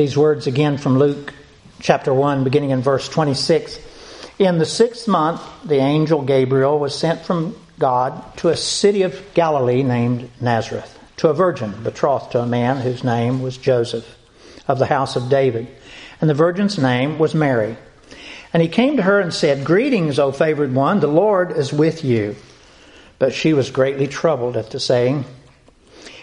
these words again from Luke chapter 1, beginning in verse 26. In the sixth month, the angel Gabriel was sent from God to a city of Galilee named Nazareth, to a virgin betrothed to a man whose name was Joseph, of the house of David. And the virgin's name was Mary. And he came to her and said, Greetings, O favored one, the Lord is with you. But she was greatly troubled at the saying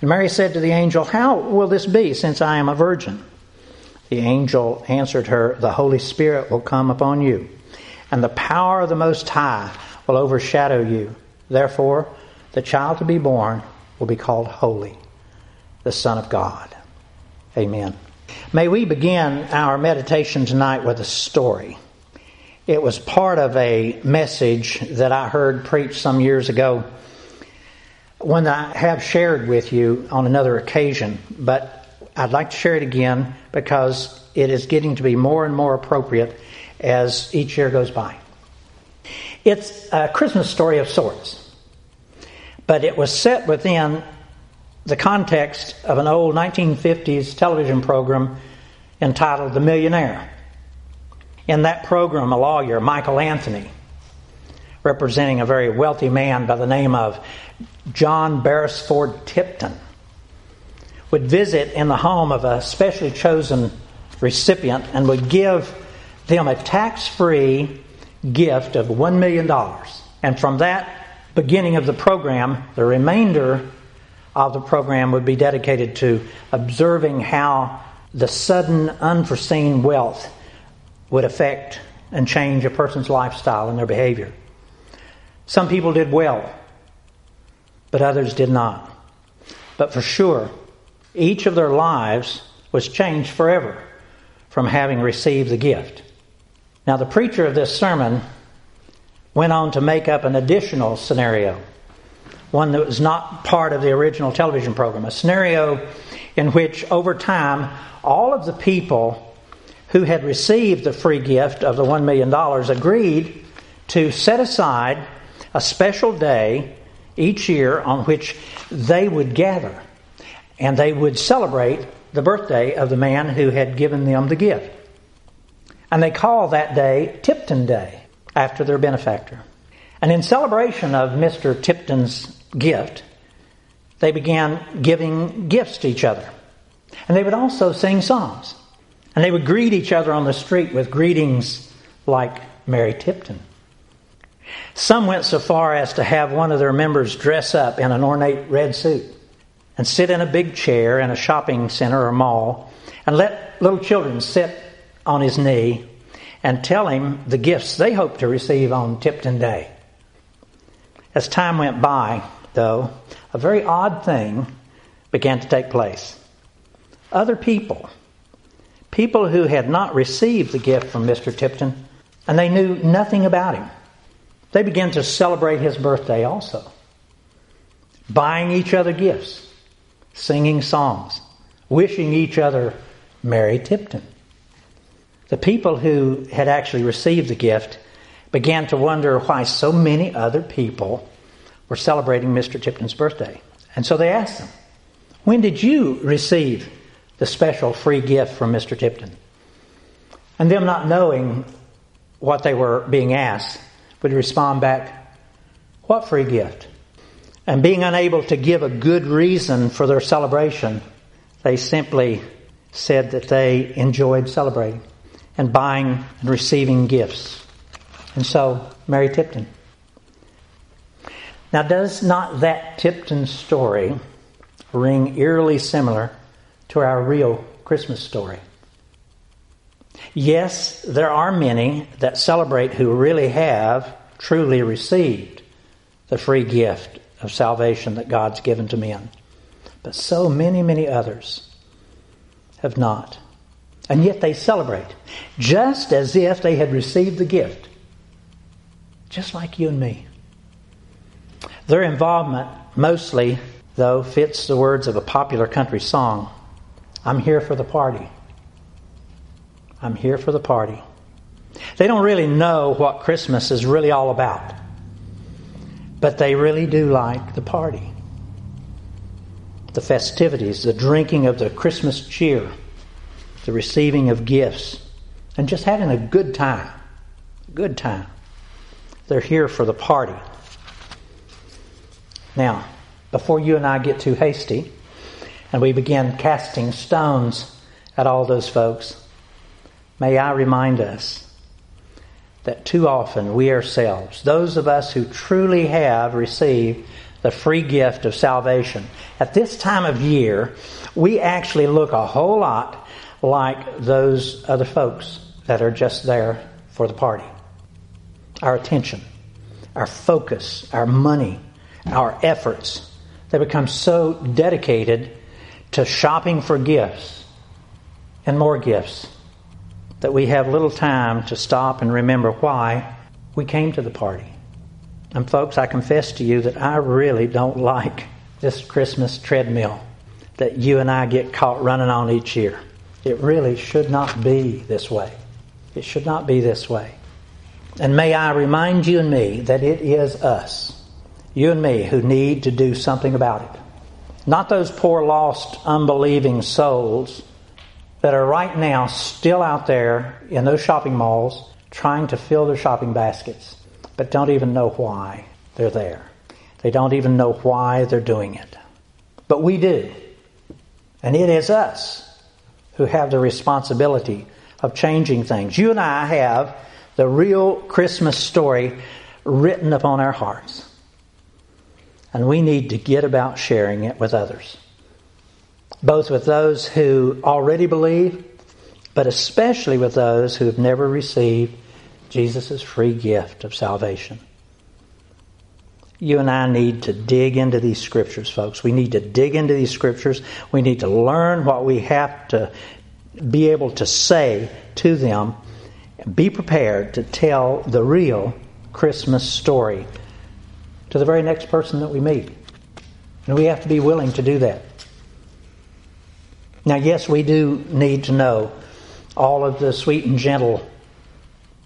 And Mary said to the angel, How will this be, since I am a virgin? The angel answered her, The Holy Spirit will come upon you, and the power of the Most High will overshadow you. Therefore, the child to be born will be called Holy, the Son of God. Amen. May we begin our meditation tonight with a story. It was part of a message that I heard preached some years ago, one that I have shared with you on another occasion, but I'd like to share it again because it is getting to be more and more appropriate as each year goes by. It's a Christmas story of sorts, but it was set within the context of an old 1950s television program entitled The Millionaire. In that program, a lawyer, Michael Anthony, representing a very wealthy man by the name of John Beresford Tipton, would visit in the home of a specially chosen recipient and would give them a tax free gift of $1 million. And from that beginning of the program, the remainder of the program would be dedicated to observing how the sudden, unforeseen wealth would affect and change a person's lifestyle and their behavior. Some people did well, but others did not. But for sure, each of their lives was changed forever from having received the gift. Now, the preacher of this sermon went on to make up an additional scenario, one that was not part of the original television program, a scenario in which, over time, all of the people who had received the free gift of the $1 million agreed to set aside a special day each year on which they would gather and they would celebrate the birthday of the man who had given them the gift. And they call that day Tipton Day after their benefactor. And in celebration of Mr. Tipton's gift, they began giving gifts to each other. And they would also sing songs. And they would greet each other on the street with greetings like Merry Tipton. Some went so far as to have one of their members dress up in an ornate red suit and sit in a big chair in a shopping center or mall and let little children sit on his knee and tell him the gifts they hoped to receive on Tipton Day. As time went by, though, a very odd thing began to take place. Other people, people who had not received the gift from Mr. Tipton, and they knew nothing about him, they began to celebrate his birthday also, buying each other gifts, singing songs, wishing each other Merry Tipton. The people who had actually received the gift began to wonder why so many other people were celebrating Mr. Tipton's birthday. And so they asked him, When did you receive the special free gift from Mr. Tipton? And them not knowing what they were being asked would respond back, What free gift? And being unable to give a good reason for their celebration, they simply said that they enjoyed celebrating and buying and receiving gifts. And so, Merry Tipton. Now, does not that Tipton story ring eerily similar to our real Christmas story? Yes, there are many that celebrate who really have truly received the free gift of salvation that God's given to men. But so many, many others have not. And yet they celebrate, just as if they had received the gift. Just like you and me. Their involvement mostly, though, fits the words of a popular country song I'm here for the party. I'm here for the party. They don't really know what Christmas is really all about, but they really do like the party, the festivities, the drinking of the Christmas cheer, the receiving of gifts, and just having a good time. Good time. They're here for the party. Now, before you and I get too hasty and we begin casting stones at all those folks, may I remind us that too often we ourselves, those of us who truly have received the free gift of salvation, at this time of year, we actually look a whole lot like those other folks that are just there for the party. Our attention, our focus, our money, our efforts, they become so dedicated to shopping for gifts and more gifts that we have little time to stop and remember why we came to the party. And, folks, I confess to you that I really don't like this Christmas treadmill that you and I get caught running on each year. It really should not be this way. It should not be this way. And may I remind you and me that it is us, you and me, who need to do something about it. Not those poor, lost, unbelieving souls that are right now still out there in those shopping malls trying to fill their shopping baskets, but don't even know why they're there. They don't even know why they're doing it. But we do. And it is us who have the responsibility of changing things. You and I have the real Christmas story written upon our hearts. And we need to get about sharing it with others both with those who already believe, but especially with those who have never received Jesus' free gift of salvation. You and I need to dig into these scriptures, folks. We need to dig into these scriptures. We need to learn what we have to be able to say to them be prepared to tell the real Christmas story to the very next person that we meet. And we have to be willing to do that. Now, yes, we do need to know all of the sweet and gentle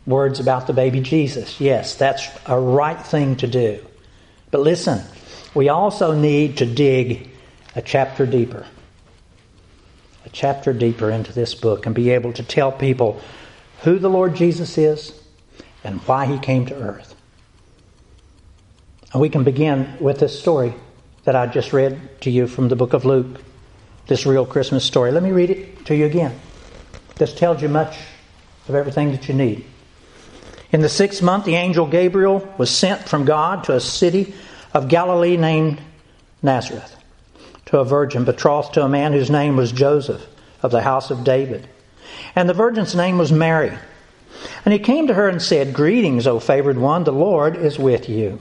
words about the baby Jesus. Yes, that's a right thing to do. But listen, we also need to dig a chapter deeper. A chapter deeper into this book and be able to tell people who the Lord Jesus is and why he came to earth. And we can begin with this story that I just read to you from the book of Luke this real Christmas story. Let me read it to you again. This tells you much of everything that you need. In the sixth month, the angel Gabriel was sent from God to a city of Galilee named Nazareth, to a virgin betrothed to a man whose name was Joseph of the house of David. And the virgin's name was Mary. And he came to her and said, Greetings, O favored one, the Lord is with you.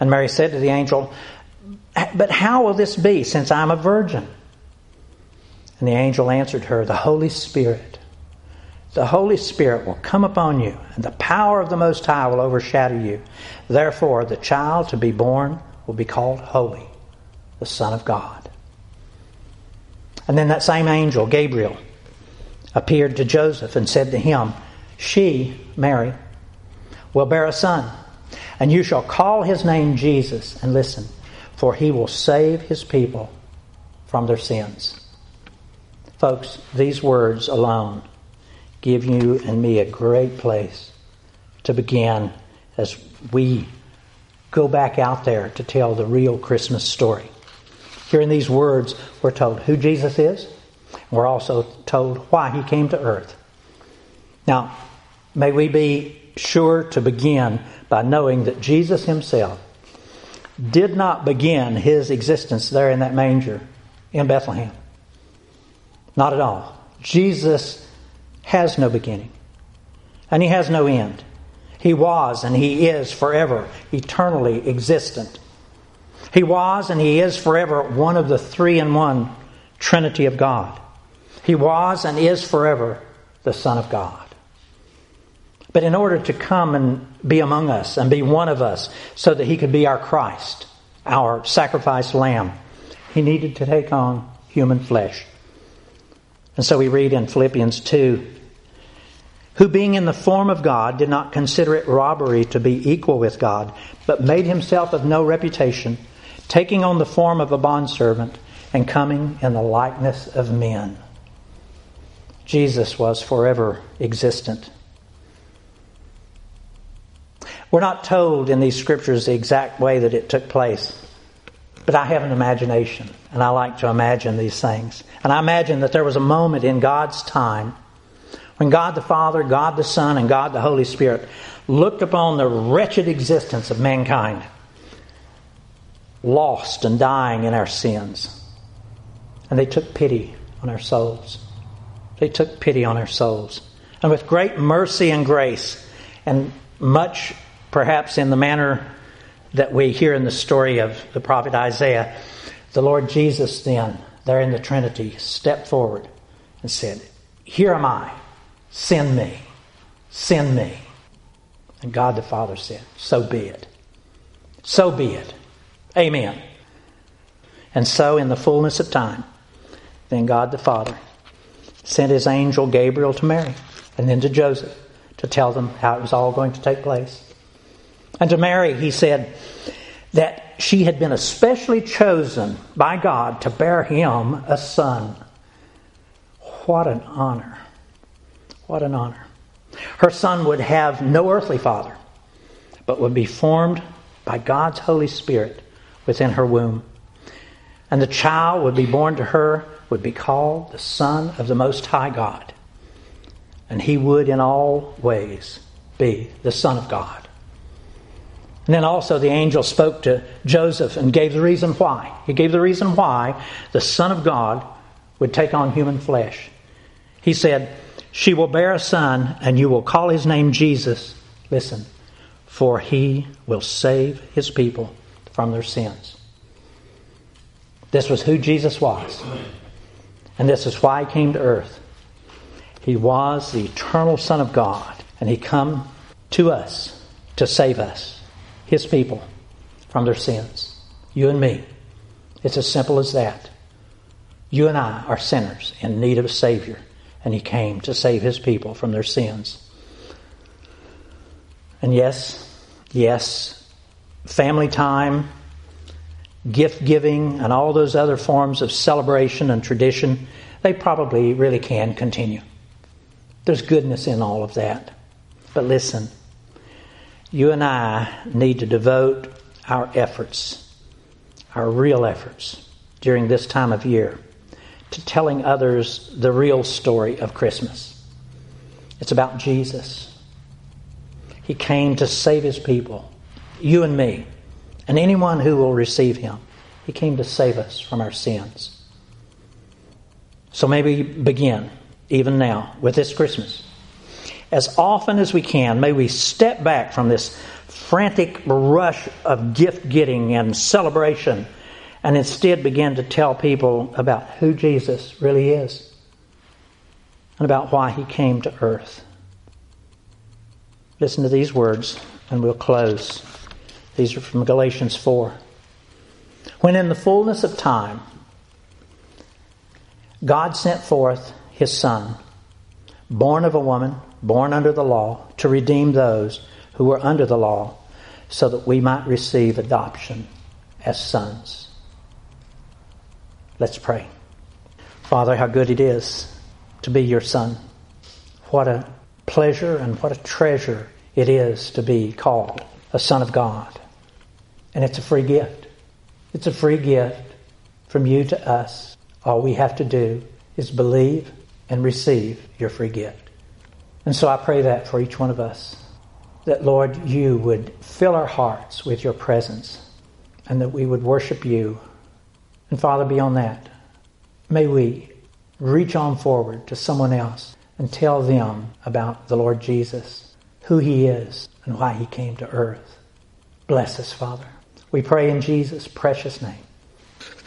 And Mary said to the angel, But how will this be since I'm a virgin? And the angel answered her, The Holy Spirit. The Holy Spirit will come upon you, and the power of the Most High will overshadow you. Therefore, the child to be born will be called Holy, the Son of God. And then that same angel, Gabriel, appeared to Joseph and said to him, She, Mary, will bear a son and you shall call his name Jesus. And listen, for he will save his people from their sins. Folks, these words alone give you and me a great place to begin as we go back out there to tell the real Christmas story. Here in these words, we're told who Jesus is, We're also told why he came to earth. Now, may we be sure to begin by knowing that Jesus himself did not begin his existence there in that manger in Bethlehem. Not at all. Jesus has no beginning, and he has no end. He was and he is forever, eternally existent. He was and he is forever one of the three in one Trinity of God. He was and is forever the Son of God. But in order to come and be among us and be one of us so that he could be our Christ, our sacrificed lamb, he needed to take on human flesh. And so we read in Philippians 2 who being in the form of God did not consider it robbery to be equal with God, but made himself of no reputation, taking on the form of a bondservant and coming in the likeness of men. Jesus was forever existent. We're not told in these scriptures the exact way that it took place, but I have an imagination, and I like to imagine these things. And I imagine that there was a moment in God's time when God the Father, God the Son, and God the Holy Spirit looked upon the wretched existence of mankind, lost and dying in our sins, and they took pity on our souls. They took pity on our souls. And with great mercy and grace, and much perhaps in the manner that we hear in the story of the prophet Isaiah, the Lord Jesus then, there in the Trinity, stepped forward and said, Here am I. Send me. Send me. And God the Father said, So be it. So be it. Amen. And so, in the fullness of time, then God the Father sent his angel Gabriel to Mary and then to Joseph to tell them how it was all going to take place. And to Mary, he said that she had been especially chosen by God to bear him a son. What an honor. What an honor. Her son would have no earthly father, but would be formed by God's Holy Spirit within her womb. And the child would be born to her, would be called the Son of the Most High God. And he would, in all ways, be the Son of God. And then also the angel spoke to Joseph and gave the reason why. He gave the reason why the Son of God would take on human flesh. He said, she will bear a son, and you will call his name Jesus. Listen, for he will save his people from their sins. This was who Jesus was. And this is why he came to earth. He was the eternal Son of God, and he come to us to save us, his people, from their sins. You and me. It's as simple as that. You and I are sinners in need of a Savior and he came to save his people from their sins. And yes, yes, family time, gift giving, and all those other forms of celebration and tradition, they probably really can continue. There's goodness in all of that. But listen, you and I need to devote our efforts, our real efforts, during this time of year to telling others the real story of Christmas. It's about Jesus. He came to save his people, you and me, and anyone who will receive him. He came to save us from our sins. So maybe begin, even now, with this Christmas. As often as we can, may we step back from this frantic rush of gift getting and celebration and instead begin to tell people about who Jesus really is and about why he came to earth. Listen to these words, and we'll close. These are from Galatians 4. When in the fullness of time, God sent forth his Son, born of a woman, born under the law, to redeem those who were under the law, so that we might receive adoption as sons. Let's pray. Father, how good it is to be your son. What a pleasure and what a treasure it is to be called a son of God. And it's a free gift. It's a free gift from you to us. All we have to do is believe and receive your free gift. And so I pray that for each one of us. That, Lord, you would fill our hearts with your presence and that we would worship you. And Father, beyond that, may we reach on forward to someone else and tell them about the Lord Jesus, who he is, and why he came to earth. Bless us, Father. We pray in Jesus' precious name.